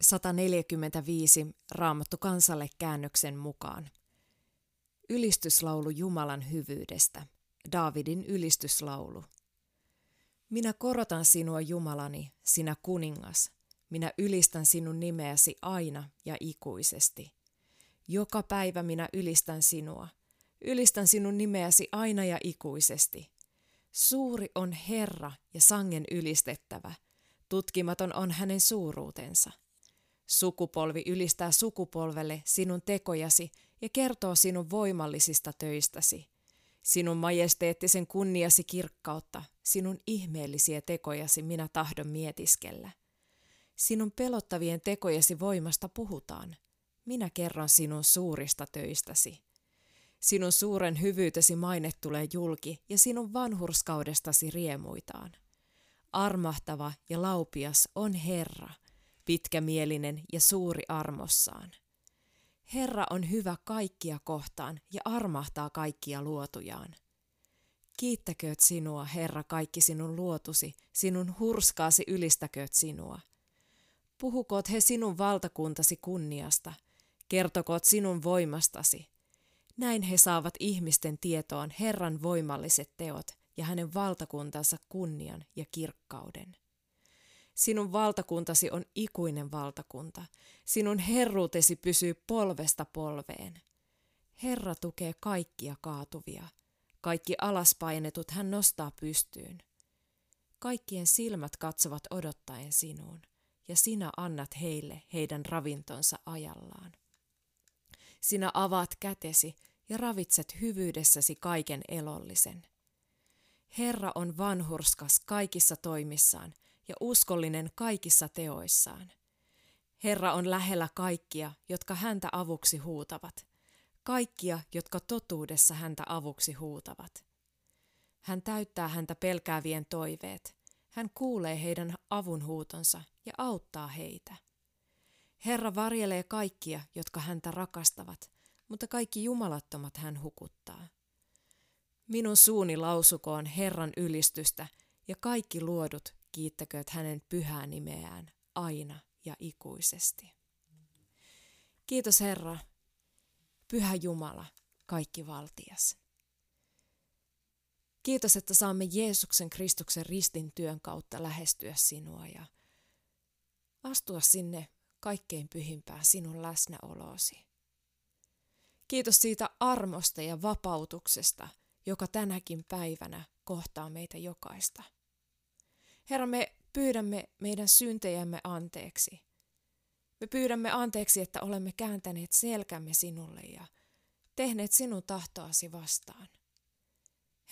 145 Raamattu kansalle käännöksen mukaan. Ylistyslaulu Jumalan hyvyydestä. Daavidin ylistyslaulu. Minä korotan sinua Jumalani, sinä kuningas. Minä ylistän sinun nimeäsi aina ja ikuisesti. Joka päivä minä ylistän sinua. Ylistän sinun nimeäsi aina ja ikuisesti. Suuri on Herra ja sangen ylistettävä – Tutkimaton on hänen suuruutensa. Sukupolvi ylistää sukupolvelle sinun tekojasi ja kertoo sinun voimallisista töistäsi. Sinun majesteettisen kunniasi kirkkautta, sinun ihmeellisiä tekojasi minä tahdon mietiskellä. Sinun pelottavien tekojasi voimasta puhutaan. Minä kerron sinun suurista töistäsi. Sinun suuren hyvyytesi maine tulee julki ja sinun vanhurskaudestasi riemuitaan. Armahtava ja laupias on Herra, pitkämielinen ja suuri armossaan. Herra on hyvä kaikkia kohtaan ja armahtaa kaikkia luotujaan. Kiittäkööt sinua, Herra, kaikki sinun luotusi, sinun hurskaasi ylistäkööt sinua. Puhukoot he sinun valtakuntasi kunniasta, kertokoot sinun voimastasi. Näin he saavat ihmisten tietoon Herran voimalliset teot ja hänen valtakuntansa kunnian ja kirkkauden. Sinun valtakuntasi on ikuinen valtakunta. Sinun herruutesi pysyy polvesta polveen. Herra tukee kaikkia kaatuvia. Kaikki alaspainetut hän nostaa pystyyn. Kaikkien silmät katsovat odottaen sinuun, ja sinä annat heille heidän ravintonsa ajallaan. Sinä avaat kätesi ja ravitset hyvyydessäsi kaiken elollisen. Herra on vanhurskas kaikissa toimissaan ja uskollinen kaikissa teoissaan. Herra on lähellä kaikkia, jotka häntä avuksi huutavat, kaikkia, jotka totuudessa häntä avuksi huutavat. Hän täyttää häntä pelkäävien toiveet. Hän kuulee heidän avunhuutonsa ja auttaa heitä. Herra varjelee kaikkia, jotka häntä rakastavat, mutta kaikki jumalattomat hän hukuttaa. Minun suuni lausukoon Herran ylistystä ja kaikki luodut kiittäkööt hänen pyhää nimeään aina ja ikuisesti. Kiitos Herra, Pyhä Jumala, kaikki valtias. Kiitos, että saamme Jeesuksen Kristuksen ristin työn kautta lähestyä sinua ja astua sinne kaikkein pyhimpään sinun läsnäoloosi. Kiitos siitä armosta ja vapautuksesta, joka tänäkin päivänä kohtaa meitä jokaista. Herra, me pyydämme meidän syntejämme anteeksi. Me pyydämme anteeksi, että olemme kääntäneet selkämme sinulle ja tehneet sinun tahtoasi vastaan.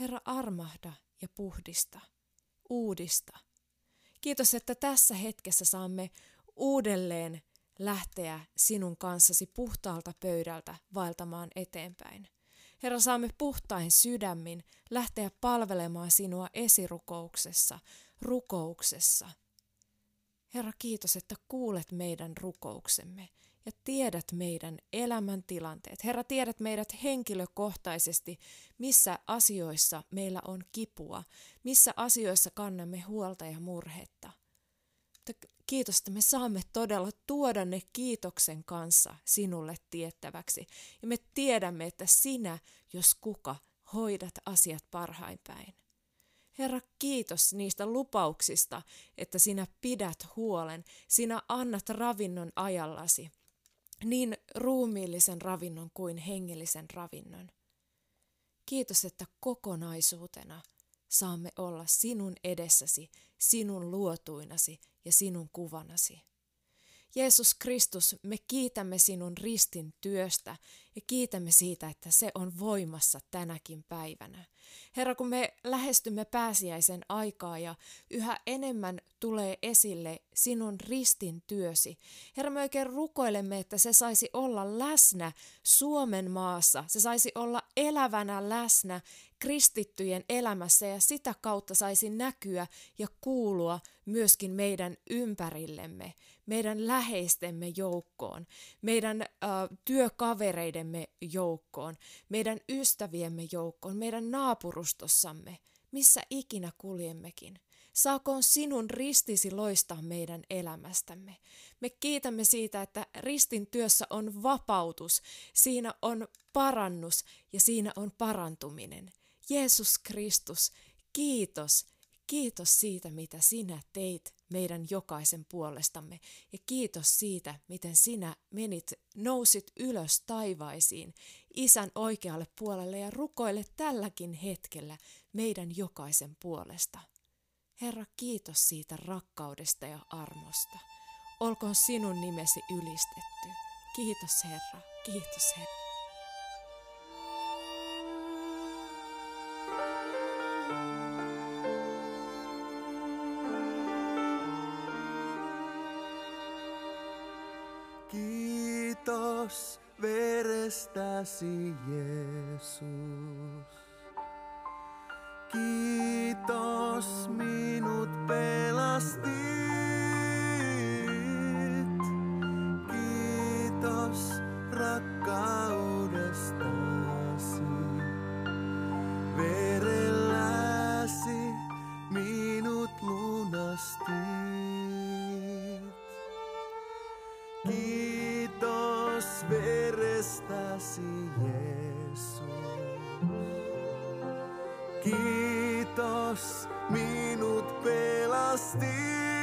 Herra, armahda ja puhdista, uudista. Kiitos, että tässä hetkessä saamme uudelleen lähteä sinun kanssasi puhtaalta pöydältä vaeltamaan eteenpäin. Herra, saamme puhtain sydämin lähteä palvelemaan sinua esirukouksessa, rukouksessa. Herra, kiitos, että kuulet meidän rukouksemme ja tiedät meidän elämäntilanteet. Herra, tiedät meidät henkilökohtaisesti, missä asioissa meillä on kipua, missä asioissa kannamme huolta ja murhetta. Kiitos, että me saamme todella tuoda ne kiitoksen kanssa sinulle tiettäväksi. Ja me tiedämme, että sinä, jos kuka, hoidat asiat parhain päin. Herra, kiitos niistä lupauksista, että sinä pidät huolen, sinä annat ravinnon ajallasi, niin ruumiillisen ravinnon kuin hengellisen ravinnon. Kiitos, että kokonaisuutena saamme olla sinun edessäsi, sinun luotuinasi ja sinun kuvanasi. Jeesus Kristus, me kiitämme sinun ristin työstä ja kiitämme siitä, että se on voimassa tänäkin päivänä. Herra, kun me lähestymme pääsiäisen aikaa ja yhä enemmän tulee esille sinun ristin työsi. Herra, me oikein rukoilemme, että se saisi olla läsnä Suomen maassa, se saisi olla elävänä läsnä kristittyjen elämässä ja sitä kautta saisi näkyä ja kuulua myöskin meidän ympärillemme, meidän läheistemme joukkoon, meidän ö, työkavereidemme joukkoon, meidän ystäviemme joukkoon, meidän naapurustossamme, missä ikinä kuljemmekin. Saakoon sinun ristisi loistaa meidän elämästämme. Me kiitämme siitä, että ristin työssä on vapautus, siinä on parannus ja siinä on parantuminen. Jeesus Kristus, kiitos, kiitos siitä, mitä sinä teit meidän jokaisen puolestamme. Ja kiitos siitä, miten sinä menit, nousit ylös taivaisiin, isän oikealle puolelle ja rukoile tälläkin hetkellä meidän jokaisen puolesta. Herra, kiitos siitä rakkaudesta ja armosta. Olkoon sinun nimesi ylistetty. Kiitos Herra, kiitos Herra. Verestäsi Jeesus. Kiitos minut pelastit. Kiitos minut pelastit.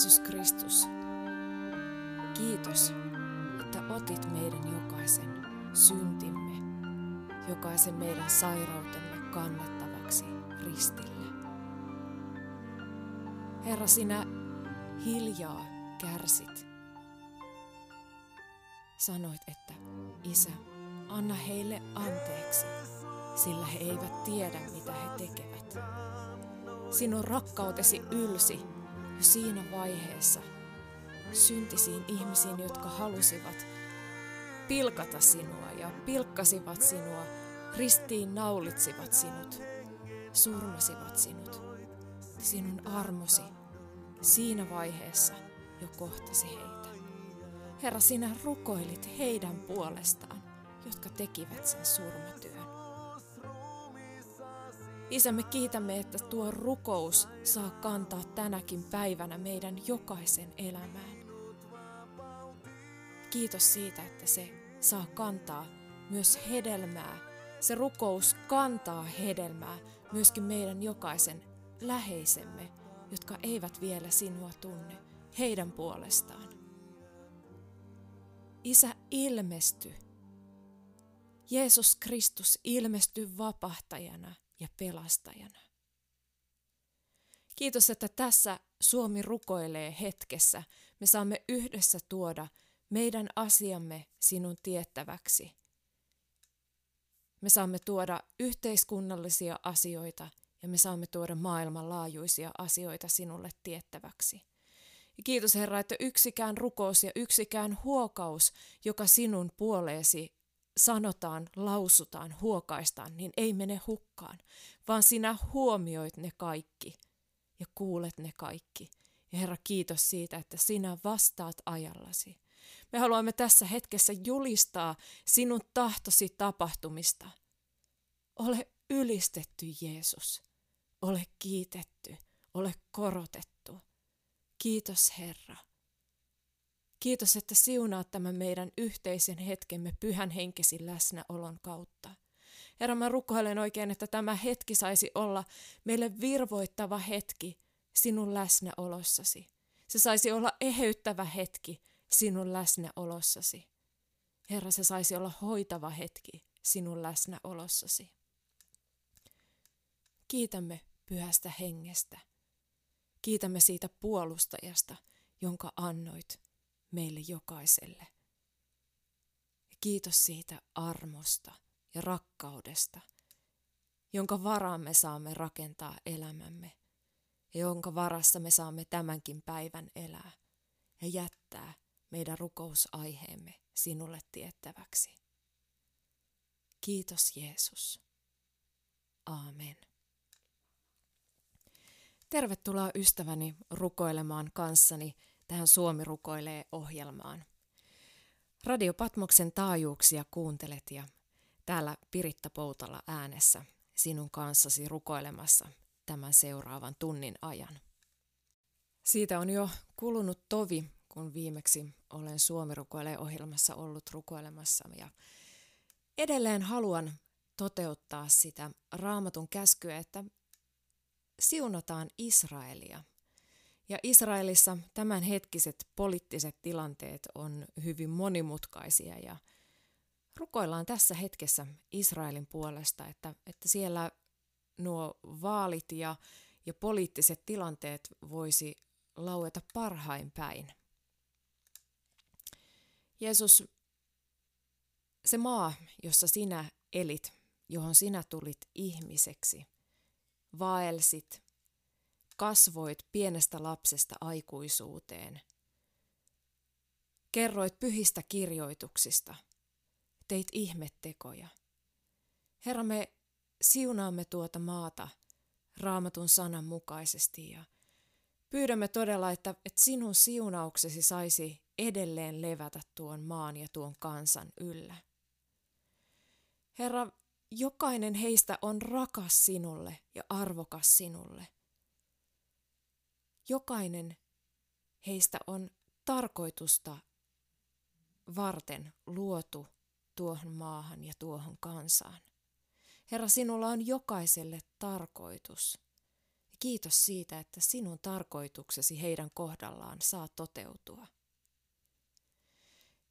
Jeesus Kristus, kiitos, että otit meidän jokaisen syntimme, jokaisen meidän sairautemme kannettavaksi ristille. Herra, sinä hiljaa kärsit. Sanoit, että Isä, anna heille anteeksi, sillä he eivät tiedä, mitä he tekevät. Sinun rakkautesi ylsi jo siinä vaiheessa syntisiin ihmisiin, jotka halusivat pilkata sinua ja pilkkasivat sinua, ristiin naulitsivat sinut, surmasivat sinut. Sinun armosi siinä vaiheessa jo kohtasi heitä. Herra, sinä rukoilit heidän puolestaan, jotka tekivät sen surmatyön. Isä, me kiitämme, että tuo rukous saa kantaa tänäkin päivänä meidän jokaisen elämään. Kiitos siitä, että se saa kantaa myös hedelmää. Se rukous kantaa hedelmää myöskin meidän jokaisen läheisemme, jotka eivät vielä sinua tunne, heidän puolestaan. Isä, ilmesty. Jeesus Kristus ilmesty vapahtajana ja pelastajana. Kiitos, että tässä Suomi rukoilee hetkessä. Me saamme yhdessä tuoda meidän asiamme sinun tiettäväksi. Me saamme tuoda yhteiskunnallisia asioita ja me saamme tuoda maailmanlaajuisia asioita sinulle tiettäväksi. Ja kiitos Herra, että yksikään rukous ja yksikään huokaus, joka sinun puoleesi sanotaan, lausutaan, huokaistaan, niin ei mene hukkaan, vaan sinä huomioit ne kaikki ja kuulet ne kaikki. Ja Herra, kiitos siitä, että sinä vastaat ajallasi. Me haluamme tässä hetkessä julistaa sinun tahtosi tapahtumista. Ole ylistetty Jeesus. Ole kiitetty. Ole korotettu. Kiitos Herra. Kiitos, että siunaat tämän meidän yhteisen hetkemme pyhän henkesi läsnäolon kautta. Herra, mä rukoilen oikein, että tämä hetki saisi olla meille virvoittava hetki sinun läsnäolossasi. Se saisi olla eheyttävä hetki sinun läsnäolossasi. Herra, se saisi olla hoitava hetki sinun läsnäolossasi. Kiitämme pyhästä hengestä. Kiitämme siitä puolustajasta, jonka annoit meille jokaiselle. Kiitos siitä armosta ja rakkaudesta, jonka varaan me saamme rakentaa elämämme ja jonka varassa me saamme tämänkin päivän elää ja jättää meidän rukousaiheemme sinulle tiettäväksi. Kiitos Jeesus. Aamen. Tervetuloa ystäväni rukoilemaan kanssani tähän Suomi rukoilee ohjelmaan. Radio Patmoksen taajuuksia kuuntelet ja täällä Piritta Poutala äänessä sinun kanssasi rukoilemassa tämän seuraavan tunnin ajan. Siitä on jo kulunut tovi, kun viimeksi olen Suomi rukoilee ohjelmassa ollut rukoilemassa ja edelleen haluan toteuttaa sitä raamatun käskyä, että siunataan Israelia. Ja Israelissa tämänhetkiset poliittiset tilanteet on hyvin monimutkaisia ja rukoillaan tässä hetkessä Israelin puolesta, että, että siellä nuo vaalit ja, ja poliittiset tilanteet voisi laueta parhain päin. Jeesus, se maa, jossa sinä elit, johon sinä tulit ihmiseksi, vaelsit, kasvoit pienestä lapsesta aikuisuuteen, kerroit pyhistä kirjoituksista, teit ihmettekoja. Herra, me siunaamme tuota maata raamatun sanan mukaisesti ja pyydämme todella, että, että sinun siunauksesi saisi edelleen levätä tuon maan ja tuon kansan yllä. Herra, jokainen heistä on rakas sinulle ja arvokas sinulle. Jokainen heistä on tarkoitusta varten luotu tuohon maahan ja tuohon kansaan. Herra, sinulla on jokaiselle tarkoitus. Kiitos siitä, että sinun tarkoituksesi heidän kohdallaan saa toteutua.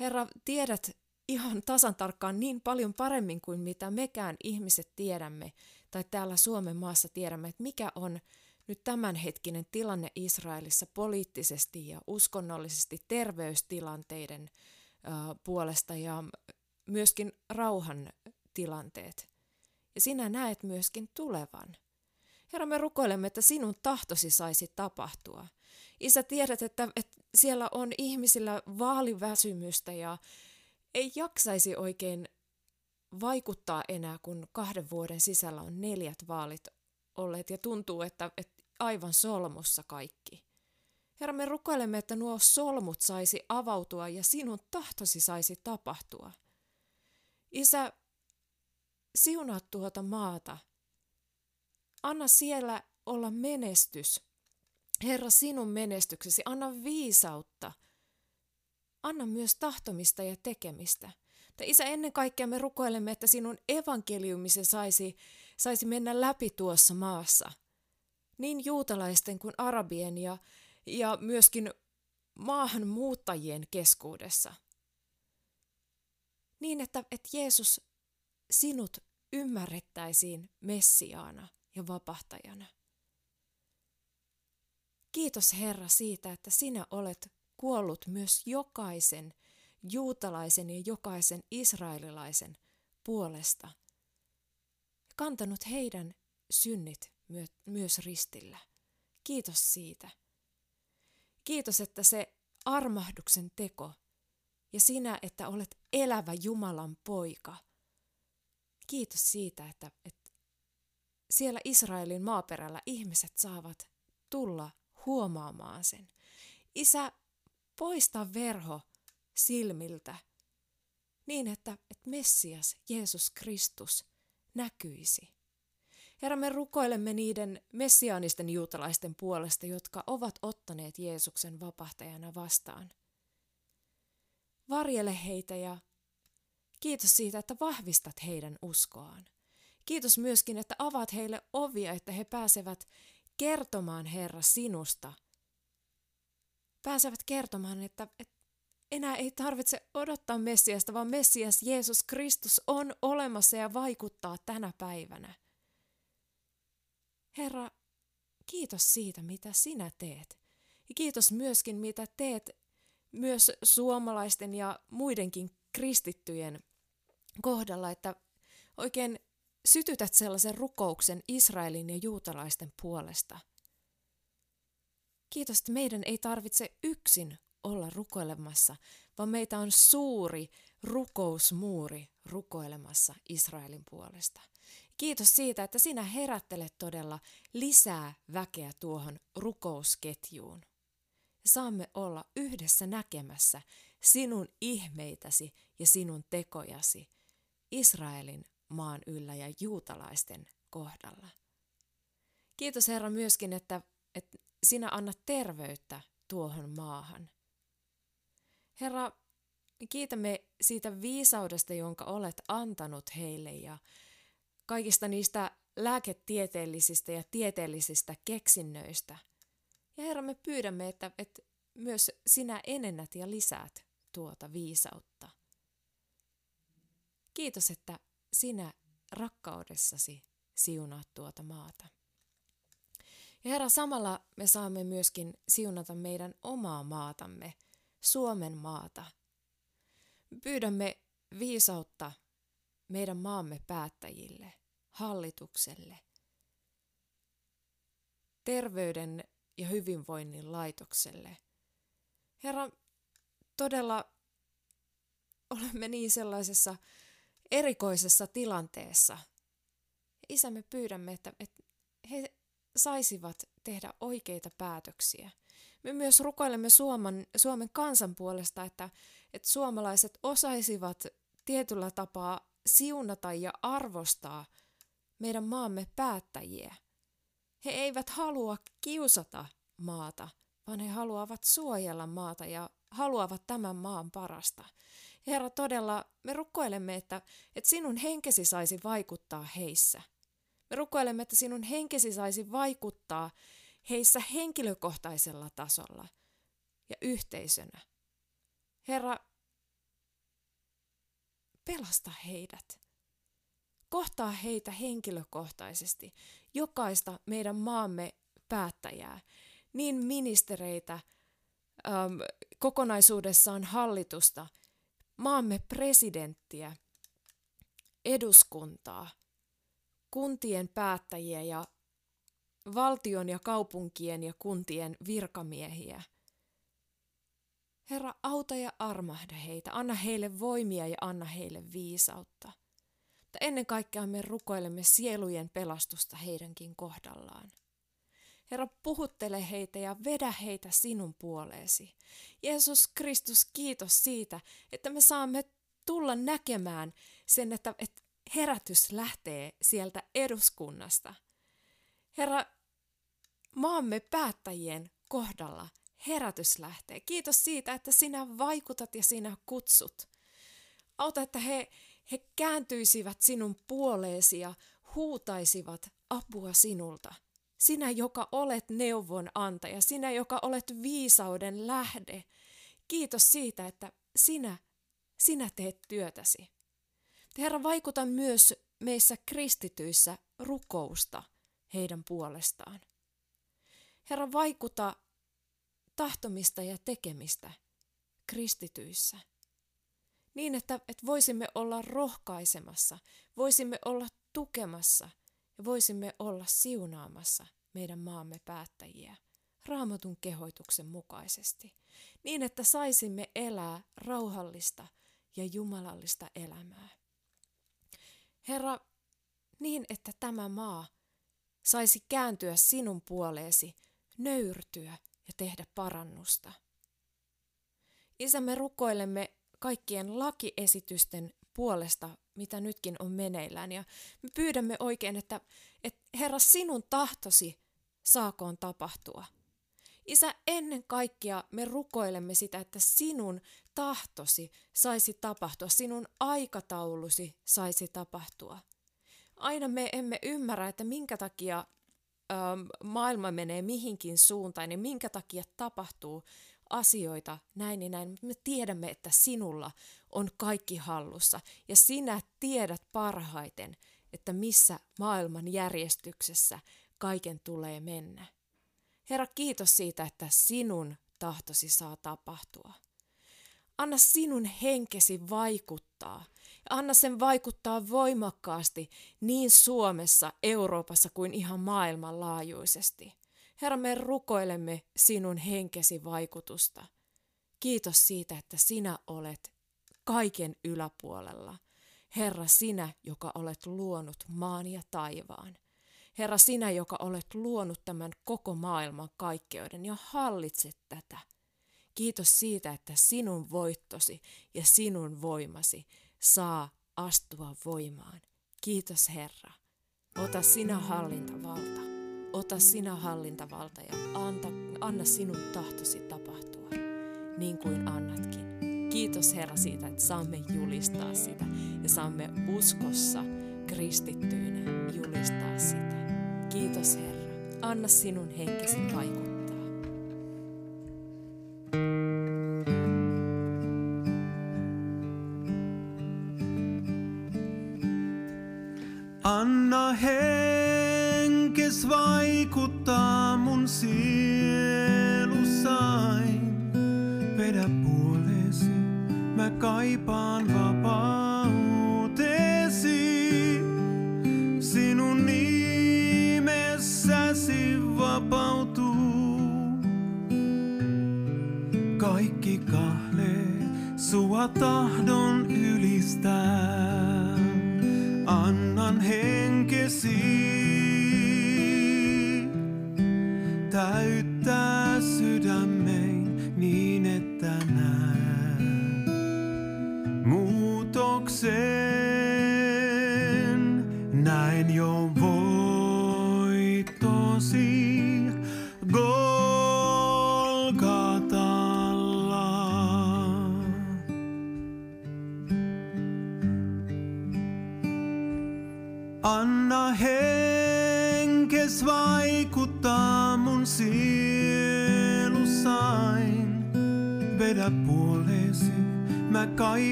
Herra, tiedät ihan tasan tarkkaan niin paljon paremmin kuin mitä mekään ihmiset tiedämme tai täällä Suomen maassa tiedämme, että mikä on nyt tämänhetkinen tilanne Israelissa poliittisesti ja uskonnollisesti terveystilanteiden puolesta ja myöskin rauhan tilanteet. Ja sinä näet myöskin tulevan. Herra, me rukoilemme, että sinun tahtosi saisi tapahtua. Isä, tiedät, että, että siellä on ihmisillä vaaliväsymystä ja ei jaksaisi oikein vaikuttaa enää, kun kahden vuoden sisällä on neljät vaalit olleet ja tuntuu, että, että aivan solmussa kaikki. Herra, me rukoilemme, että nuo solmut saisi avautua ja sinun tahtosi saisi tapahtua. Isä, siunaa tuota maata. Anna siellä olla menestys. Herra, sinun menestyksesi, anna viisautta. Anna myös tahtomista ja tekemistä. Mutta isä, ennen kaikkea me rukoilemme, että sinun evankeliumisi saisi, saisi mennä läpi tuossa maassa. Niin juutalaisten kuin arabien ja, ja myöskin maahanmuuttajien keskuudessa. Niin, että, että Jeesus, sinut ymmärrettäisiin Messiaana ja vapahtajana. Kiitos Herra siitä, että sinä olet kuollut myös jokaisen juutalaisen ja jokaisen israelilaisen puolesta. Kantanut heidän synnit myös ristillä. Kiitos siitä. Kiitos, että se armahduksen teko ja sinä, että olet elävä Jumalan poika. Kiitos siitä, että, että siellä Israelin maaperällä ihmiset saavat tulla huomaamaan sen. Isä, poista verho silmiltä niin, että, että Messias, Jeesus Kristus, näkyisi. Herra, me rukoilemme niiden messiaanisten juutalaisten puolesta, jotka ovat ottaneet Jeesuksen vapahtajana vastaan. Varjele heitä ja kiitos siitä, että vahvistat heidän uskoaan. Kiitos myöskin, että avaat heille ovia, että he pääsevät kertomaan Herra sinusta. Pääsevät kertomaan, että, että enää ei tarvitse odottaa Messiasta, vaan Messias Jeesus Kristus on olemassa ja vaikuttaa tänä päivänä. Herra, kiitos siitä, mitä sinä teet. Ja kiitos myöskin, mitä teet myös suomalaisten ja muidenkin kristittyjen kohdalla, että oikein sytytät sellaisen rukouksen Israelin ja juutalaisten puolesta. Kiitos, että meidän ei tarvitse yksin olla rukoilemassa, vaan meitä on suuri rukousmuuri rukoilemassa Israelin puolesta. Kiitos siitä, että sinä herättelet todella lisää väkeä tuohon rukousketjuun. Saamme olla yhdessä näkemässä sinun ihmeitäsi ja sinun tekojasi Israelin maan yllä ja juutalaisten kohdalla. Kiitos Herra myöskin, että, että sinä annat terveyttä tuohon maahan. Herra, kiitämme siitä viisaudesta, jonka olet antanut heille ja kaikista niistä lääketieteellisistä ja tieteellisistä keksinnöistä. Ja Herra, me pyydämme, että, että myös sinä enennät ja lisäät tuota viisautta. Kiitos, että sinä rakkaudessasi siunaat tuota maata. Ja Herra, samalla me saamme myöskin siunata meidän omaa maatamme, Suomen maata. Pyydämme viisautta meidän maamme päättäjille, hallitukselle, terveyden ja hyvinvoinnin laitokselle. Herra, todella olemme niin sellaisessa erikoisessa tilanteessa. Isä, me pyydämme, että, että he saisivat tehdä oikeita päätöksiä. Me myös rukoilemme Suomen, Suomen kansan puolesta, että, että suomalaiset osaisivat tietyllä tapaa siunata ja arvostaa meidän maamme päättäjiä. He eivät halua kiusata maata, vaan he haluavat suojella maata ja haluavat tämän maan parasta. Herra, todella me rukoilemme, että, että sinun henkesi saisi vaikuttaa heissä. Me rukoilemme, että sinun henkesi saisi vaikuttaa heissä henkilökohtaisella tasolla ja yhteisönä. Herra, pelasta heidät. Kohtaa heitä henkilökohtaisesti, jokaista meidän maamme päättäjää, niin ministereitä, äm, kokonaisuudessaan hallitusta, maamme presidenttiä, eduskuntaa, kuntien päättäjiä ja valtion ja kaupunkien ja kuntien virkamiehiä. Herra, auta ja armahda heitä, anna heille voimia ja anna heille viisautta. Mutta ennen kaikkea me rukoilemme sielujen pelastusta heidänkin kohdallaan. Herra, puhuttele heitä ja vedä heitä sinun puoleesi. Jeesus Kristus, kiitos siitä, että me saamme tulla näkemään sen, että, että herätys lähtee sieltä eduskunnasta. Herra, maamme päättäjien kohdalla herätys lähtee. Kiitos siitä, että sinä vaikutat ja sinä kutsut. Auta, että he, he kääntyisivät sinun puoleesi ja huutaisivat apua sinulta. Sinä, joka olet neuvon antaja, sinä, joka olet viisauden lähde. Kiitos siitä, että sinä, sinä teet työtäsi. Herra, vaikuta myös meissä kristityissä rukousta heidän puolestaan. Herra, vaikuta tahtomista ja tekemistä kristityissä. Niin, että, että voisimme olla rohkaisemassa, voisimme olla tukemassa ja voisimme olla siunaamassa meidän maamme päättäjiä raamatun kehoituksen mukaisesti, niin että saisimme elää rauhallista ja jumalallista elämää. Herra, niin että tämä maa saisi kääntyä sinun puoleesi, nöyrtyä ja tehdä parannusta. Isä, me rukoilemme kaikkien lakiesitysten puolesta, mitä nytkin on meneillään, ja me pyydämme oikein, että, että Herra, sinun tahtosi saakoon tapahtua. Isä, ennen kaikkea me rukoilemme sitä, että sinun tahtosi saisi tapahtua, sinun aikataulusi saisi tapahtua. Aina me emme ymmärrä, että minkä takia maailma menee mihinkin suuntaan ja minkä takia tapahtuu asioita näin ja näin, me tiedämme, että sinulla on kaikki hallussa ja sinä tiedät parhaiten, että missä maailman järjestyksessä kaiken tulee mennä. Herra, kiitos siitä, että sinun tahtosi saa tapahtua. Anna sinun henkesi vaikuttaa. Anna sen vaikuttaa voimakkaasti niin Suomessa, Euroopassa kuin ihan maailmanlaajuisesti. Herra, me rukoilemme sinun henkesi vaikutusta. Kiitos siitä, että sinä olet kaiken yläpuolella. Herra, sinä, joka olet luonut maan ja taivaan. Herra, sinä, joka olet luonut tämän koko maailman kaikkeuden ja hallitset tätä. Kiitos siitä, että sinun voittosi ja sinun voimasi saa astua voimaan. Kiitos Herra. Ota sinä hallintavalta. Ota sinä hallintavalta ja anta, anna sinun tahtosi tapahtua niin kuin annatkin. Kiitos Herra siitä, että saamme julistaa sitä ja saamme uskossa kristittyinä julistaa sitä. Kiitos Herra. Anna sinun henkesi vaikuttaa.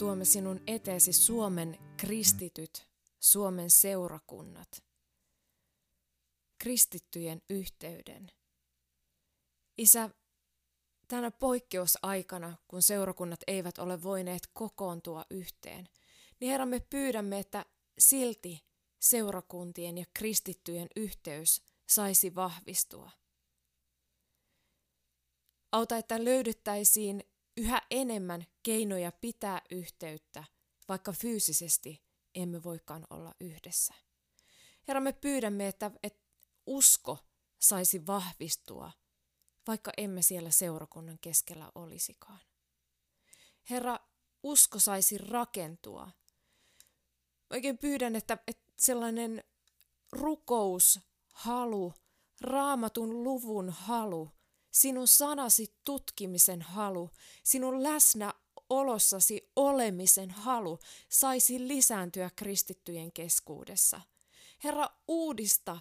Tuomme sinun eteesi Suomen kristityt, Suomen seurakunnat, kristittyjen yhteyden. Isä, tänä poikkeusaikana, kun seurakunnat eivät ole voineet kokoontua yhteen, niin Herra, me pyydämme, että silti seurakuntien ja kristittyjen yhteys saisi vahvistua. Auta, että löydettäisiin yhä enemmän keinoja pitää yhteyttä, vaikka fyysisesti emme voikaan olla yhdessä. Herra, me pyydämme, että, että usko saisi vahvistua, vaikka emme siellä seurakunnan keskellä olisikaan. Herra, usko saisi rakentua. Oikein pyydän, että, että sellainen rukous, halu, raamatun luvun halu, sinun sanasi tutkimisen halu, sinun läsnäolossasi olemisen halu saisi lisääntyä kristittyjen keskuudessa. Herra, uudista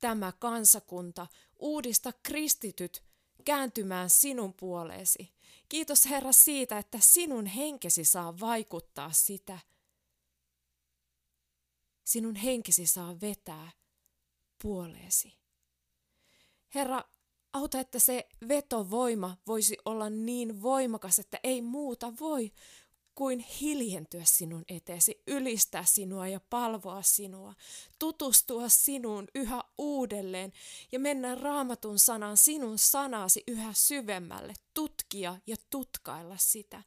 tämä kansakunta, uudista kristityt kääntymään sinun puoleesi. Kiitos Herra siitä, että sinun henkesi saa vaikuttaa sitä. Sinun henkesi saa vetää puoleesi. Herra, auta, että se vetovoima voisi olla niin voimakas, että ei muuta voi kuin hiljentyä sinun eteesi, ylistää sinua ja palvoa sinua, tutustua sinuun yhä uudelleen ja mennä raamatun sanan sinun sanasi yhä syvemmälle, tutkia ja tutkailla sitä,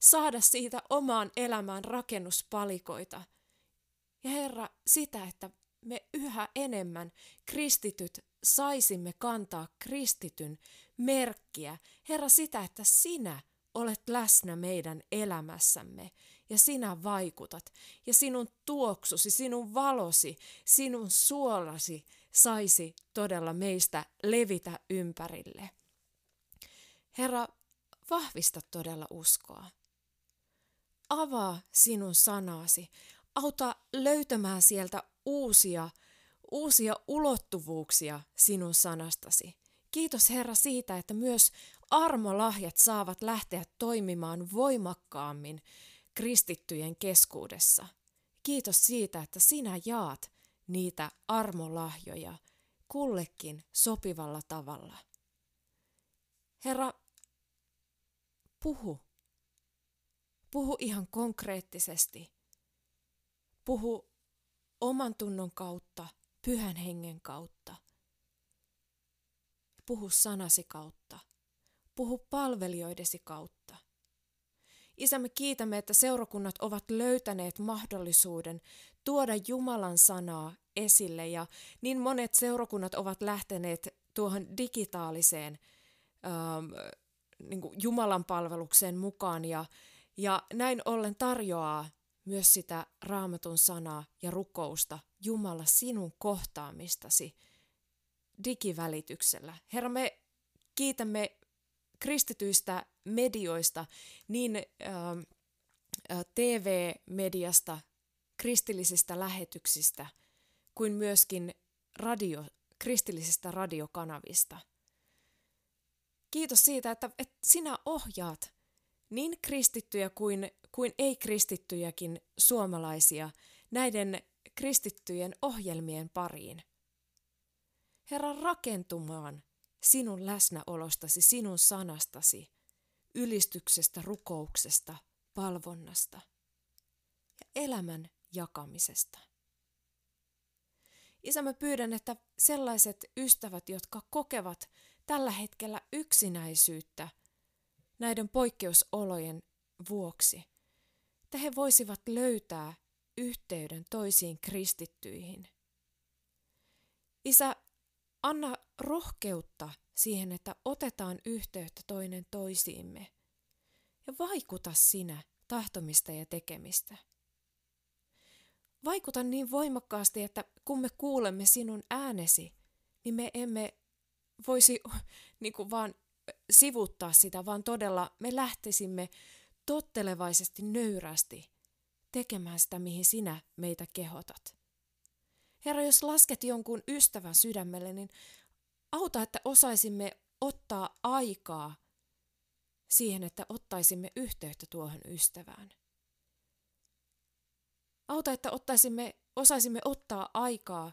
saada siitä omaan elämään rakennuspalikoita. Ja Herra, sitä, että me yhä enemmän kristityt saisimme kantaa kristityn merkkiä. Herra, sitä, että sinä olet läsnä meidän elämässämme ja sinä vaikutat ja sinun tuoksusi, sinun valosi, sinun suolasi saisi todella meistä levitä ympärille. Herra, vahvista todella uskoa. Avaa sinun sanasi, auta löytämään sieltä uusia, uusia ulottuvuuksia sinun sanastasi. Kiitos Herra siitä, että myös armolahjat saavat lähteä toimimaan voimakkaammin kristittyjen keskuudessa. Kiitos siitä, että sinä jaat niitä armolahjoja kullekin sopivalla tavalla. Herra, puhu. Puhu ihan konkreettisesti. Puhu oman tunnon kautta, pyhän hengen kautta. Puhu sanasi kautta. Puhu palvelijoidesi kautta. Isä, me kiitämme, että seurakunnat ovat löytäneet mahdollisuuden tuoda Jumalan sanaa esille ja niin monet seurakunnat ovat lähteneet tuohon digitaaliseen ähm, niin Jumalan palvelukseen mukaan ja, ja näin ollen tarjoaa myös sitä raamatun sanaa ja rukousta Jumala sinun kohtaamistasi digivälityksellä. Herra, me kiitämme kristityistä medioista, niin äh, äh, TV-mediasta kristillisistä lähetyksistä kuin myöskin radio, kristillisistä radiokanavista. Kiitos siitä, että, että sinä ohjaat niin kristittyjä kuin, kuin ei-kristittyjäkin suomalaisia näiden kristittyjen ohjelmien pariin. Herra, rakentumaan sinun läsnäolostasi, sinun sanastasi, ylistyksestä, rukouksesta, palvonnasta ja elämän jakamisesta. Isä, mä pyydän, että sellaiset ystävät, jotka kokevat tällä hetkellä yksinäisyyttä näiden poikkeusolojen vuoksi, että he voisivat löytää yhteyden toisiin kristittyihin. Isä, anna rohkeutta siihen, että otetaan yhteyttä toinen toisiimme ja vaikuta sinä tahtomista ja tekemistä. Vaikuta niin voimakkaasti, että kun me kuulemme sinun äänesi, niin me emme voisi niin kuin vaan sivuttaa sitä, vaan todella me lähtisimme tottelevaisesti nöyrästi tekemään sitä, mihin sinä meitä kehotat. Herra, jos lasket jonkun ystävän sydämelle, niin auta, että osaisimme ottaa aikaa siihen, että ottaisimme yhteyttä tuohon ystävään. Auta, että ottaisimme, osaisimme ottaa aikaa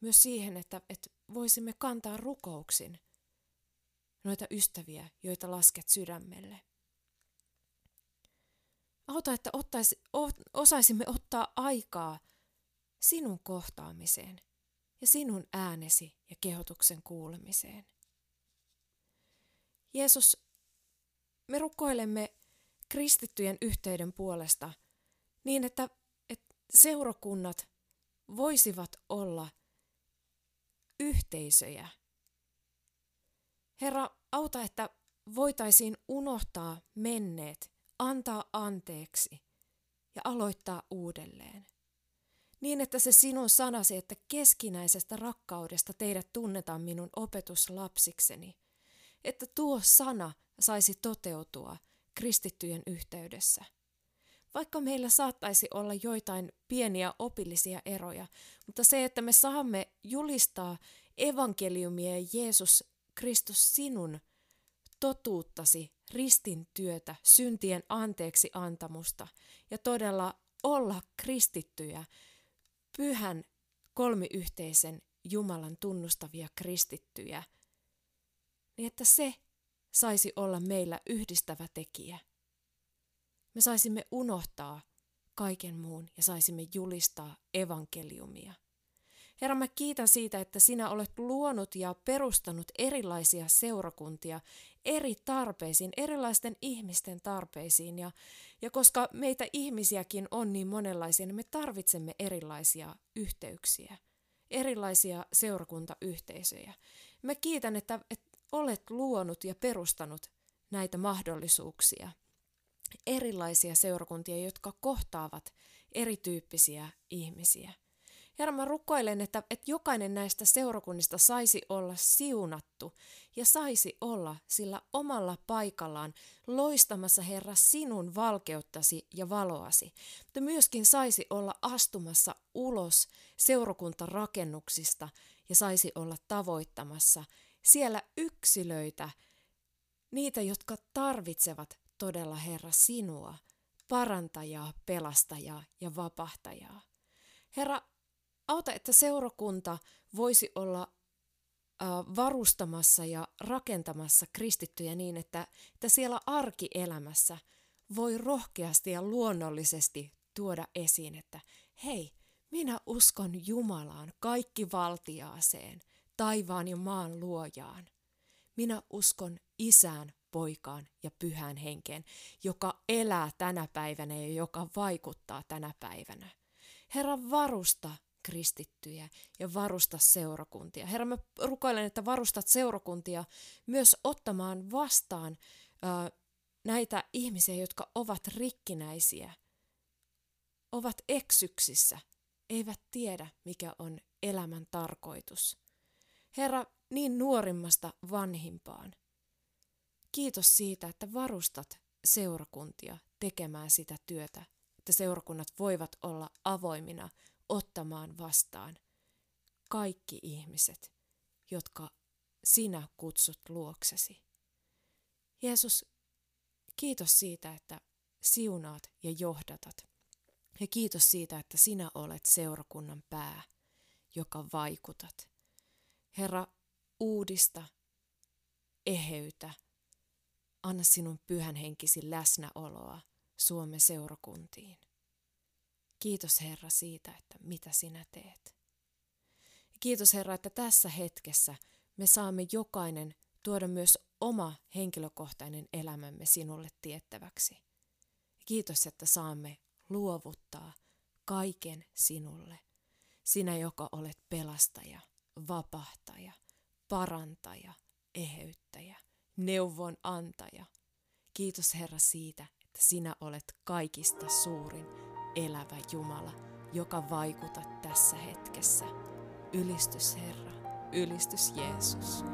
myös siihen, että, että voisimme kantaa rukouksin noita ystäviä, joita lasket sydämelle. Auta, että ottaisi, osaisimme ottaa aikaa sinun kohtaamiseen ja sinun äänesi ja kehotuksen kuulemiseen. Jeesus, me rukoilemme kristittyjen yhteyden puolesta niin, että, että seurakunnat voisivat olla yhteisöjä. Herra, auta, että voitaisiin unohtaa menneet, antaa anteeksi ja aloittaa uudelleen. Niin, että se sinun sanasi, että keskinäisestä rakkaudesta teidät tunnetaan minun opetuslapsikseni, että tuo sana saisi toteutua kristittyjen yhteydessä. Vaikka meillä saattaisi olla joitain pieniä opillisia eroja, mutta se, että me saamme julistaa evankeliumia ja Jeesus Kristus sinun totuuttasi, ristin työtä, syntien anteeksi antamusta ja todella olla kristittyjä, pyhän kolmiyhteisen Jumalan tunnustavia kristittyjä, niin että se saisi olla meillä yhdistävä tekijä. Me saisimme unohtaa kaiken muun ja saisimme julistaa evankeliumia. Herra, mä kiitän siitä, että sinä olet luonut ja perustanut erilaisia seurakuntia eri tarpeisiin, erilaisten ihmisten tarpeisiin. Ja, ja koska meitä ihmisiäkin on niin monenlaisia, niin me tarvitsemme erilaisia yhteyksiä, erilaisia seurakuntayhteisöjä. Mä kiitän, että, että olet luonut ja perustanut näitä mahdollisuuksia, erilaisia seurakuntia, jotka kohtaavat erityyppisiä ihmisiä. Herra, mä rukoilen, että, että jokainen näistä seurakunnista saisi olla siunattu ja saisi olla sillä omalla paikallaan loistamassa, Herra, sinun valkeuttasi ja valoasi, mutta myöskin saisi olla astumassa ulos seurakuntarakennuksista ja saisi olla tavoittamassa siellä yksilöitä, niitä, jotka tarvitsevat todella, Herra, sinua, parantajaa, pelastajaa ja vapahtajaa. Herra, auta, että seurakunta voisi olla varustamassa ja rakentamassa kristittyjä niin, että, että siellä arkielämässä voi rohkeasti ja luonnollisesti tuoda esiin, että hei, minä uskon Jumalaan, kaikki valtiaaseen, taivaan ja maan luojaan. Minä uskon isään, poikaan ja pyhään henkeen, joka elää tänä päivänä ja joka vaikuttaa tänä päivänä. Herra, varusta kristittyjä ja varusta seurakuntia. Herra, mä rukoilen, että varustat seurakuntia myös ottamaan vastaan ää, näitä ihmisiä, jotka ovat rikkinäisiä, ovat eksyksissä, eivät tiedä, mikä on elämän tarkoitus. Herra, niin nuorimmasta vanhimpaan. Kiitos siitä, että varustat seurakuntia tekemään sitä työtä että seurakunnat voivat olla avoimina ottamaan vastaan kaikki ihmiset, jotka sinä kutsut luoksesi. Jeesus, kiitos siitä, että siunaat ja johdatat. Ja kiitos siitä, että sinä olet seurakunnan pää, joka vaikutat. Herra, uudista, eheytä, anna sinun pyhän henkisi läsnäoloa Suomen seurakuntiin. Kiitos Herra siitä, että mitä sinä teet. Kiitos Herra, että tässä hetkessä me saamme jokainen tuoda myös oma henkilökohtainen elämämme sinulle tiettäväksi. Kiitos, että saamme luovuttaa kaiken sinulle. Sinä, joka olet pelastaja, vapahtaja, parantaja, eheyttäjä, neuvon antaja. Kiitos Herra siitä, että sinä olet kaikista suurin elävä Jumala, joka vaikutat tässä hetkessä. Ylistys Herra, ylistys Jeesus.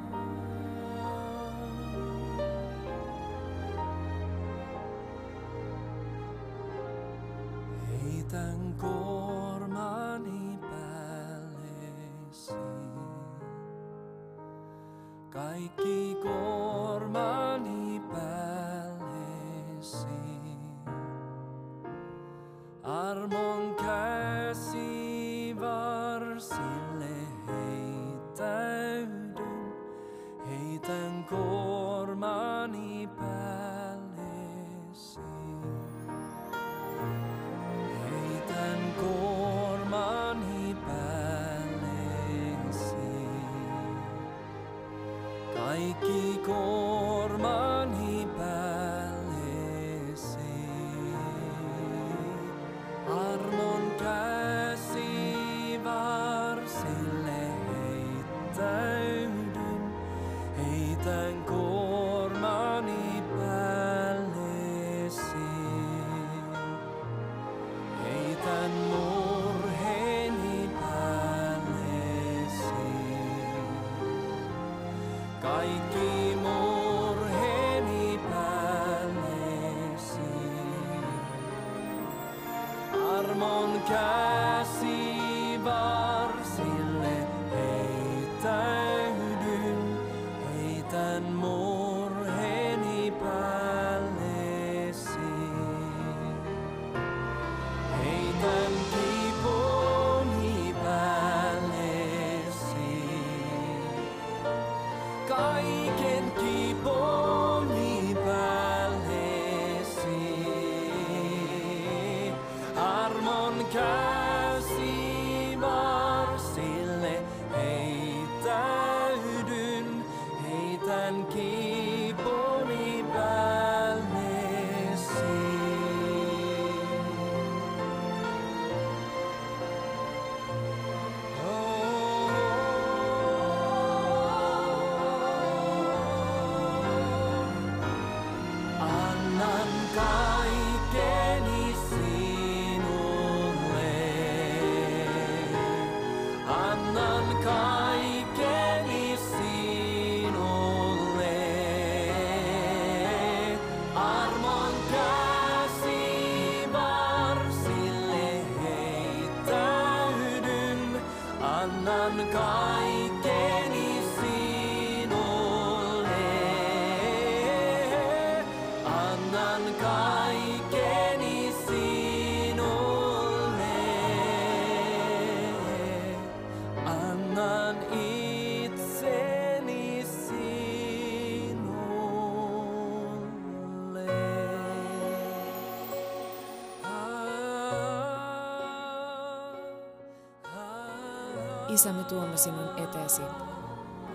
Isä, me tuomme sinun eteesi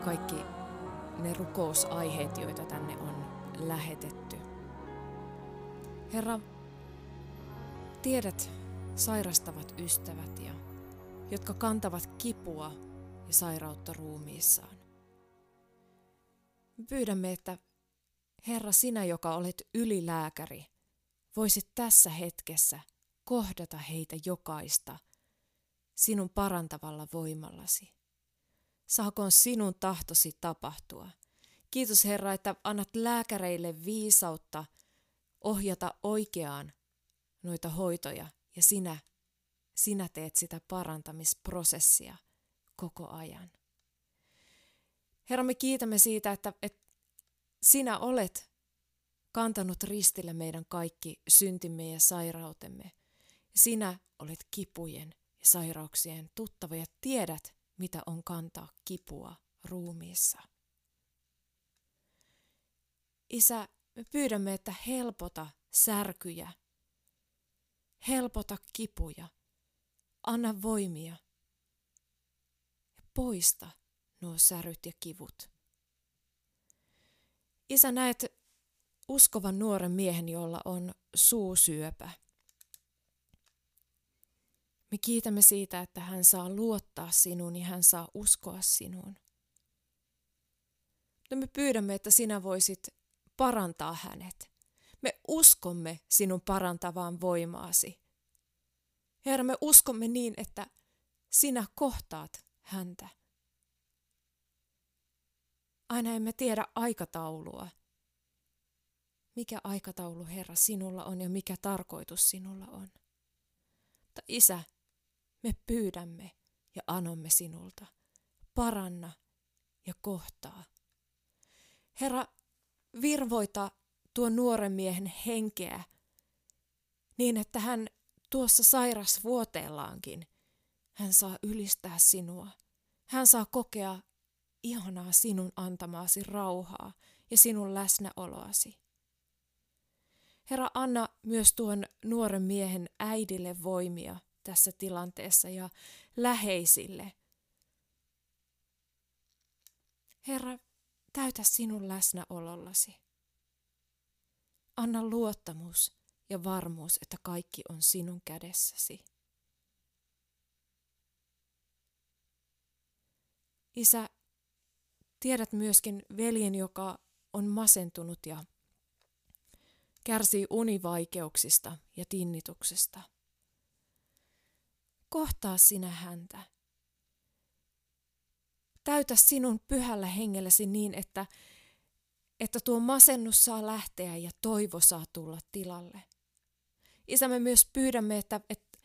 kaikki ne rukousaiheet, joita tänne on lähetetty. Herra, tiedät sairastavat ystävät ja jotka kantavat kipua ja sairautta ruumiissaan. Me pyydämme, että Herra, sinä, joka olet ylilääkäri, voisit tässä hetkessä kohdata heitä jokaista sinun parantavalla voimallasi. Saakoon sinun tahtosi tapahtua. Kiitos Herra, että annat lääkäreille viisautta ohjata oikeaan noita hoitoja ja sinä, sinä teet sitä parantamisprosessia koko ajan. Herra, me kiitämme siitä, että, että sinä olet kantanut ristillä meidän kaikki syntimme ja sairautemme. Sinä olet kipujen sairauksien tuttava ja tiedät, mitä on kantaa kipua ruumiissa. Isä, me pyydämme, että helpota särkyjä, helpota kipuja, anna voimia ja poista nuo säryt ja kivut. Isä, näet uskovan nuoren miehen, jolla on suusyöpä. Me kiitämme siitä, että hän saa luottaa sinuun ja hän saa uskoa sinuun. Mutta me pyydämme, että sinä voisit parantaa hänet. Me uskomme sinun parantavaan voimaasi. Herra, me uskomme niin, että sinä kohtaat häntä. Aina emme tiedä aikataulua. Mikä aikataulu, Herra, sinulla on ja mikä tarkoitus sinulla on. Mutta Isä, me pyydämme ja anomme sinulta. Paranna ja kohtaa. Herra, virvoita tuon nuoren miehen henkeä niin, että hän tuossa sairasvuoteellaankin, hän saa ylistää sinua. Hän saa kokea ihanaa sinun antamaasi rauhaa ja sinun läsnäoloasi. Herra, anna myös tuon nuoren miehen äidille voimia tässä tilanteessa ja läheisille. Herra, täytä sinun läsnäolollasi. Anna luottamus ja varmuus, että kaikki on sinun kädessäsi. Isä, tiedät myöskin veljen, joka on masentunut ja kärsii univaikeuksista ja tinnituksesta. Kohtaa sinä häntä. Täytä sinun pyhällä hengellesi niin, että, että tuo masennus saa lähteä ja toivo saa tulla tilalle. Isä, me myös pyydämme, että, että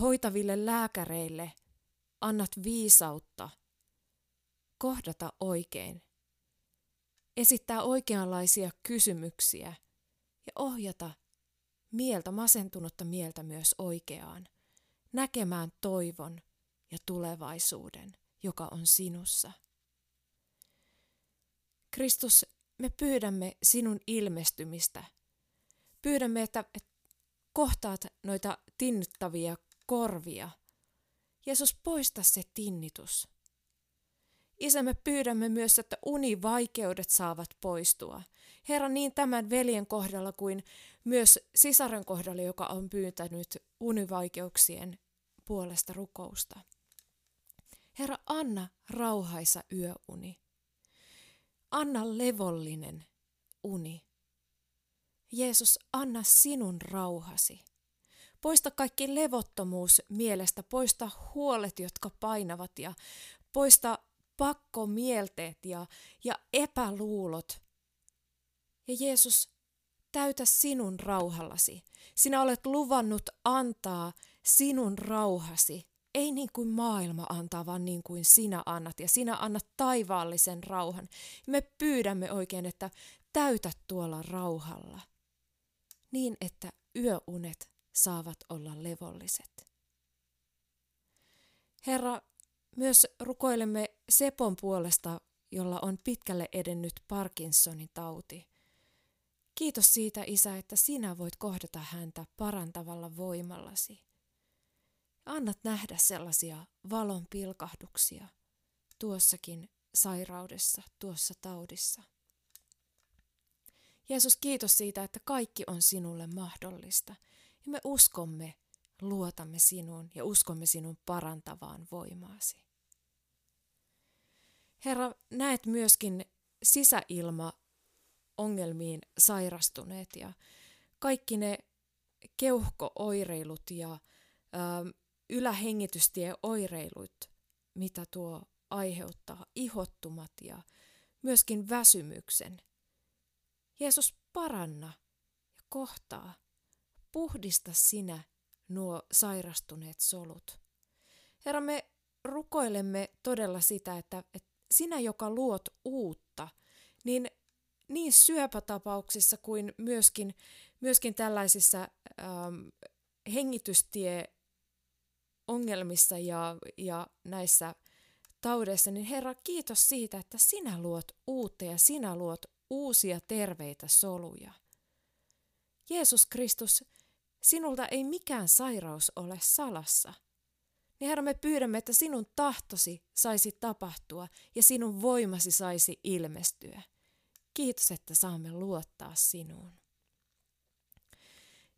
hoitaville lääkäreille annat viisautta kohdata oikein, esittää oikeanlaisia kysymyksiä – ja ohjata mieltä, masentunutta mieltä myös oikeaan, näkemään toivon ja tulevaisuuden, joka on sinussa. Kristus, me pyydämme sinun ilmestymistä. Pyydämme, että, kohtaat noita tinnittäviä korvia. Jeesus, poista se tinnitus. Isä, me pyydämme myös, että univaikeudet saavat poistua. Herra, niin tämän veljen kohdalla kuin myös sisaren kohdalla, joka on pyytänyt univaikeuksien puolesta rukousta. Herra, anna rauhaisa yöuni. Anna levollinen uni. Jeesus, anna sinun rauhasi. Poista kaikki levottomuus mielestä, poista huolet, jotka painavat ja poista pakkomielteet ja, ja epäluulot. Ja Jeesus, täytä sinun rauhallasi. Sinä olet luvannut antaa sinun rauhasi, ei niin kuin maailma antaa, vaan niin kuin sinä annat. Ja sinä annat taivaallisen rauhan. Me pyydämme oikein, että täytä tuolla rauhalla, niin että yöunet saavat olla levolliset. Herra, myös rukoilemme Sepon puolesta, jolla on pitkälle edennyt Parkinsonin tauti. Kiitos siitä, Isä, että sinä voit kohdata häntä parantavalla voimallasi. Annat nähdä sellaisia valon pilkahduksia tuossakin sairaudessa, tuossa taudissa. Jeesus, kiitos siitä, että kaikki on sinulle mahdollista. Ja me uskomme, luotamme sinuun ja uskomme sinun parantavaan voimaasi. Herra, näet myöskin sisäilma ongelmiin sairastuneet ja kaikki ne keuhkooireilut ja ä, ylähengitystieoireilut, mitä tuo aiheuttaa, ihottumat ja myöskin väsymyksen. Jeesus paranna ja kohtaa, puhdista sinä nuo sairastuneet solut. Herra, me rukoilemme todella sitä, että, että sinä, joka luot uutta, niin niin syöpätapauksissa kuin myöskin, myöskin tällaisissa ähm, hengitystie ongelmissa ja, ja näissä taudeissa, niin Herra, kiitos siitä, että sinä luot uutta ja sinä luot uusia terveitä soluja. Jeesus Kristus, sinulta ei mikään sairaus ole salassa. Niin Herra, me pyydämme, että sinun tahtosi saisi tapahtua ja sinun voimasi saisi ilmestyä. Kiitos, että saamme luottaa sinuun.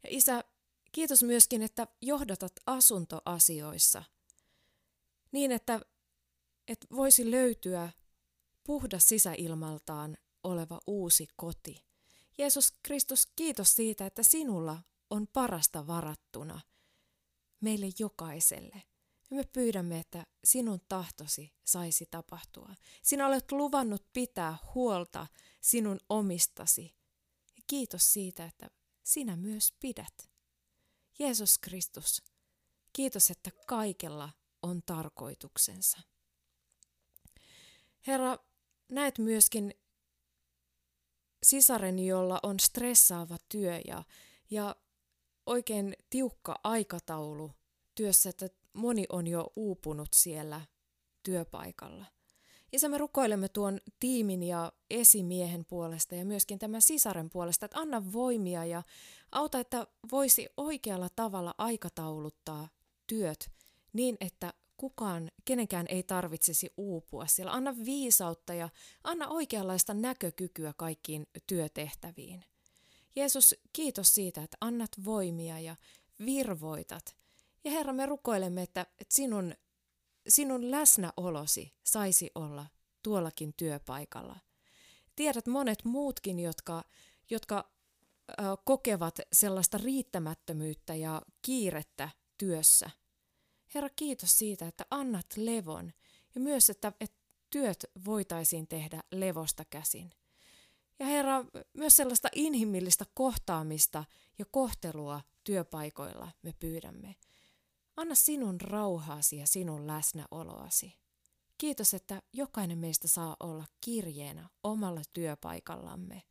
Ja Isä, kiitos myöskin, että johdatat asuntoasioissa niin, että, että voisi löytyä puhdas sisäilmaltaan oleva uusi koti. Jeesus Kristus, kiitos siitä, että sinulla on parasta varattuna meille jokaiselle. Ja me pyydämme, että sinun tahtosi saisi tapahtua. Sinä olet luvannut pitää huolta sinun omistasi. Ja kiitos siitä, että sinä myös pidät. Jeesus Kristus, kiitos, että kaikella on tarkoituksensa. Herra, näet myöskin sisareni, jolla on stressaava työ ja, ja oikein tiukka aikataulu työssä, että moni on jo uupunut siellä työpaikalla. Isä, me rukoilemme tuon tiimin ja esimiehen puolesta ja myöskin tämän sisaren puolesta, että anna voimia ja auta, että voisi oikealla tavalla aikatauluttaa työt niin, että kukaan, kenenkään ei tarvitsisi uupua siellä. Anna viisautta ja anna oikeanlaista näkökykyä kaikkiin työtehtäviin. Jeesus, kiitos siitä, että annat voimia ja virvoitat. Ja Herra, me rukoilemme, että, että sinun, sinun läsnäolosi saisi olla tuollakin työpaikalla. Tiedät monet muutkin, jotka, jotka ö, kokevat sellaista riittämättömyyttä ja kiirettä työssä. Herra, kiitos siitä, että annat levon ja myös, että, että työt voitaisiin tehdä levosta käsin. Ja Herra, myös sellaista inhimillistä kohtaamista ja kohtelua työpaikoilla me pyydämme. Anna sinun rauhaasi ja sinun läsnäoloasi. Kiitos, että jokainen meistä saa olla kirjeenä omalla työpaikallamme.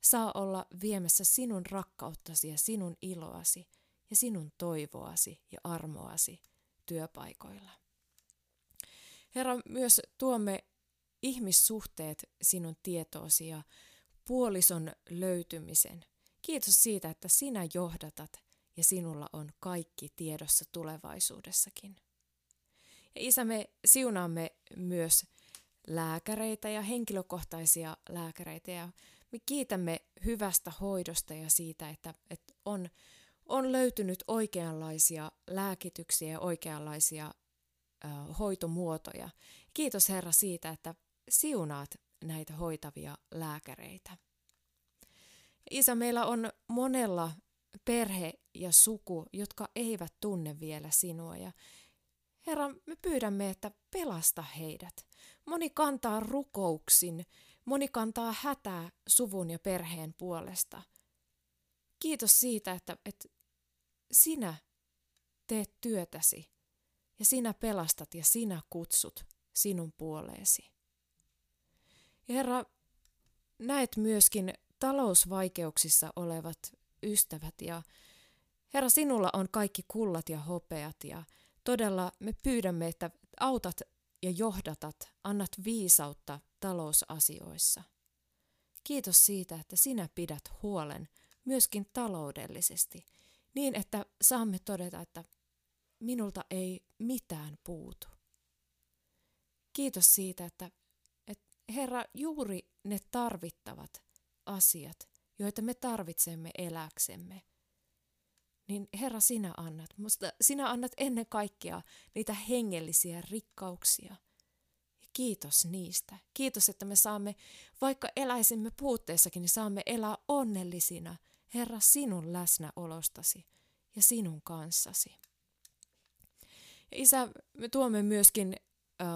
Saa olla viemässä sinun rakkauttasi ja sinun iloasi ja sinun toivoasi ja armoasi työpaikoilla. Herra, myös tuomme ihmissuhteet sinun tietoosi ja puolison löytymisen. Kiitos siitä, että sinä johdatat ja sinulla on kaikki tiedossa tulevaisuudessakin. Ja isä, me siunaamme myös lääkäreitä ja henkilökohtaisia lääkäreitä ja me kiitämme hyvästä hoidosta ja siitä, että, että on, on löytynyt oikeanlaisia lääkityksiä ja oikeanlaisia ö, hoitomuotoja. Kiitos Herra siitä, että siunaat näitä hoitavia lääkäreitä. Isä, meillä on monella perhe ja suku, jotka eivät tunne vielä sinua. Ja Herra, me pyydämme, että pelasta heidät. Moni kantaa rukouksin, moni kantaa hätää suvun ja perheen puolesta. Kiitos siitä, että, että sinä teet työtäsi ja sinä pelastat ja sinä kutsut sinun puoleesi. Ja Herra, näet myöskin talousvaikeuksissa olevat ystävät ja Herra, sinulla on kaikki kullat ja hopeat ja todella me pyydämme, että autat ja johdatat, annat viisautta talousasioissa. Kiitos siitä, että sinä pidät huolen myöskin taloudellisesti, niin että saamme todeta, että minulta ei mitään puutu. Kiitos siitä, että, että Herra, juuri ne tarvittavat asiat, joita me tarvitsemme eläksemme, niin Herra, sinä annat. Musta sinä annat ennen kaikkea niitä hengellisiä rikkauksia. Ja kiitos niistä. Kiitos, että me saamme, vaikka eläisimme puutteessakin, niin saamme elää onnellisina, Herra, sinun läsnäolostasi ja sinun kanssasi. Ja isä, me tuomme myöskin äh,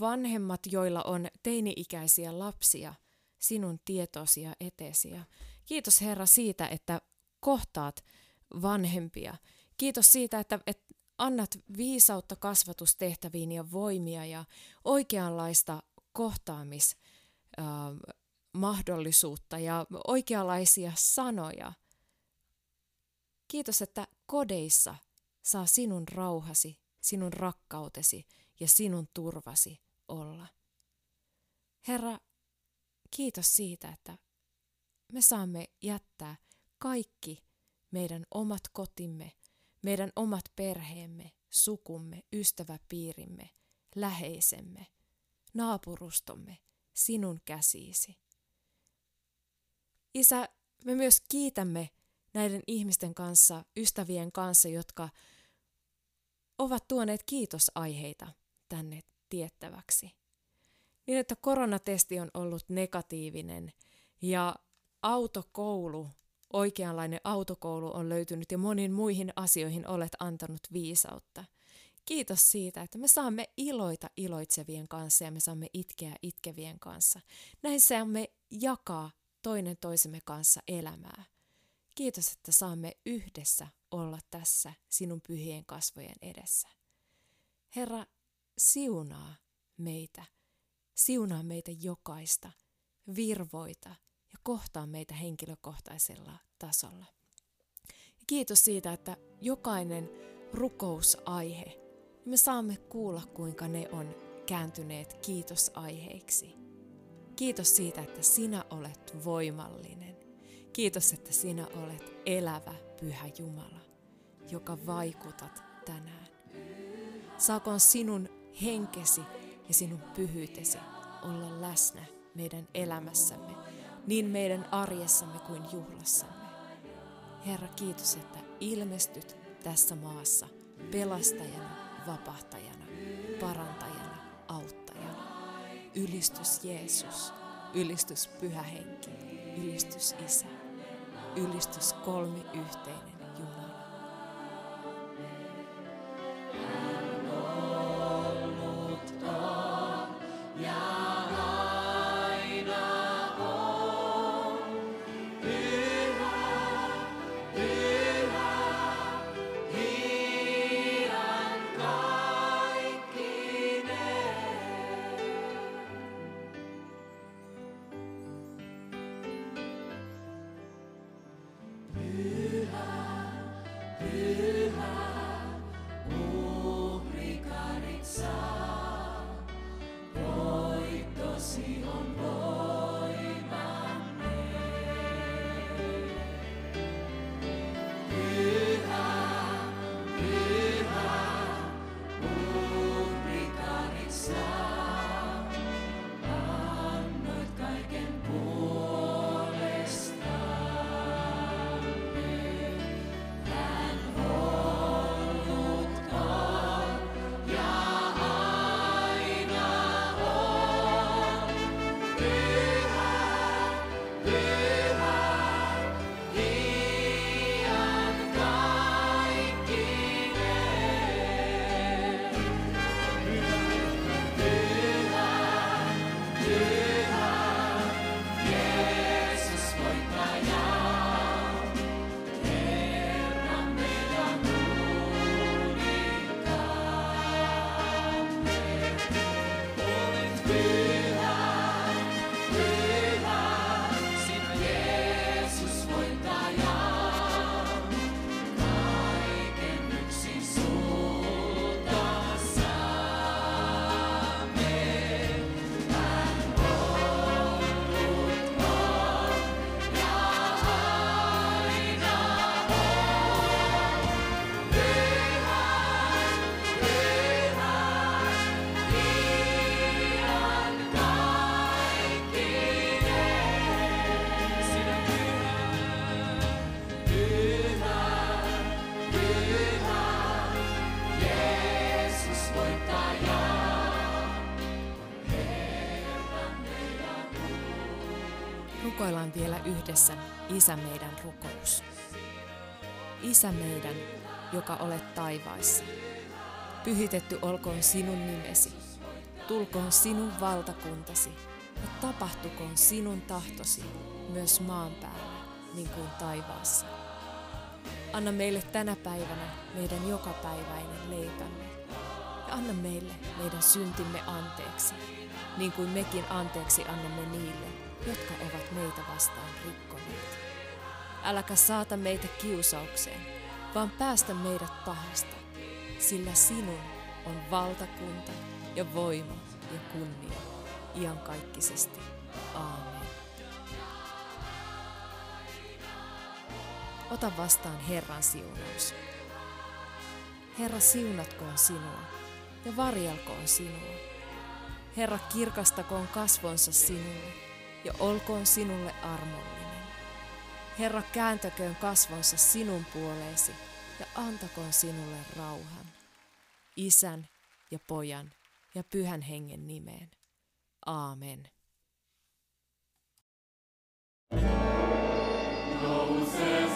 vanhemmat, joilla on teini-ikäisiä lapsia, sinun tietosi ja etesi. Kiitos Herra siitä, että kohtaat vanhempia. Kiitos siitä, että, että annat viisautta kasvatustehtäviin ja voimia ja oikeanlaista kohtaamis äh, mahdollisuutta ja oikeanlaisia sanoja. Kiitos, että kodeissa saa sinun rauhasi, sinun rakkautesi ja sinun turvasi olla. Herra, kiitos siitä, että me saamme jättää kaikki meidän omat kotimme, meidän omat perheemme, sukumme, ystäväpiirimme, läheisemme, naapurustomme sinun käsiisi. Isä, me myös kiitämme näiden ihmisten kanssa, ystävien kanssa, jotka ovat tuoneet kiitosaiheita tänne tiettäväksi. Niin, että koronatesti on ollut negatiivinen ja autokoulu, oikeanlainen autokoulu on löytynyt ja moniin muihin asioihin olet antanut viisautta. Kiitos siitä, että me saamme iloita iloitsevien kanssa ja me saamme itkeä itkevien kanssa. Näin saamme jakaa toinen toisemme kanssa elämää. Kiitos, että saamme yhdessä olla tässä sinun pyhien kasvojen edessä. Herra, siunaa meitä, siunaa meitä jokaista, virvoita kohtaa meitä henkilökohtaisella tasolla. Ja kiitos siitä, että jokainen rukousaihe, me saamme kuulla, kuinka ne on kääntyneet kiitosaiheiksi. Kiitos siitä, että sinä olet voimallinen. Kiitos, että sinä olet elävä, pyhä Jumala, joka vaikutat tänään. Saakoon sinun henkesi ja sinun pyhyytesi olla läsnä meidän elämässämme, niin meidän arjessamme kuin juhlassamme. Herra, kiitos, että ilmestyt tässä maassa pelastajana, vapahtajana, parantajana, auttajana. Ylistys Jeesus, ylistys Pyhä Henki, ylistys Isä, ylistys kolmi yhteinen yhdessä Isä meidän rukous. Isä meidän, joka olet taivaissa. Pyhitetty olkoon sinun nimesi. Tulkoon sinun valtakuntasi ja tapahtukoon sinun tahtosi myös maan päällä niin kuin taivaassa. Anna meille tänä päivänä meidän jokapäiväinen leipämme. Anna meille meidän syntimme anteeksi, niin kuin mekin anteeksi annamme niille, jotka ovat meitä vastaan rikkoneet. Äläkä saata meitä kiusaukseen, vaan päästä meidät pahasta, sillä sinun on valtakunta ja voima ja kunnia iankaikkisesti. Aamen. Ota vastaan Herran siunaus. Herra siunatkoon sinua ja varjelkoon sinua. Herra kirkastakoon kasvonsa sinulle ja olkoon sinulle armollinen. Herra kääntäköön kasvonsa sinun puoleesi ja antakoon sinulle rauhan. Isän ja pojan ja pyhän hengen nimeen. Aamen. Nouse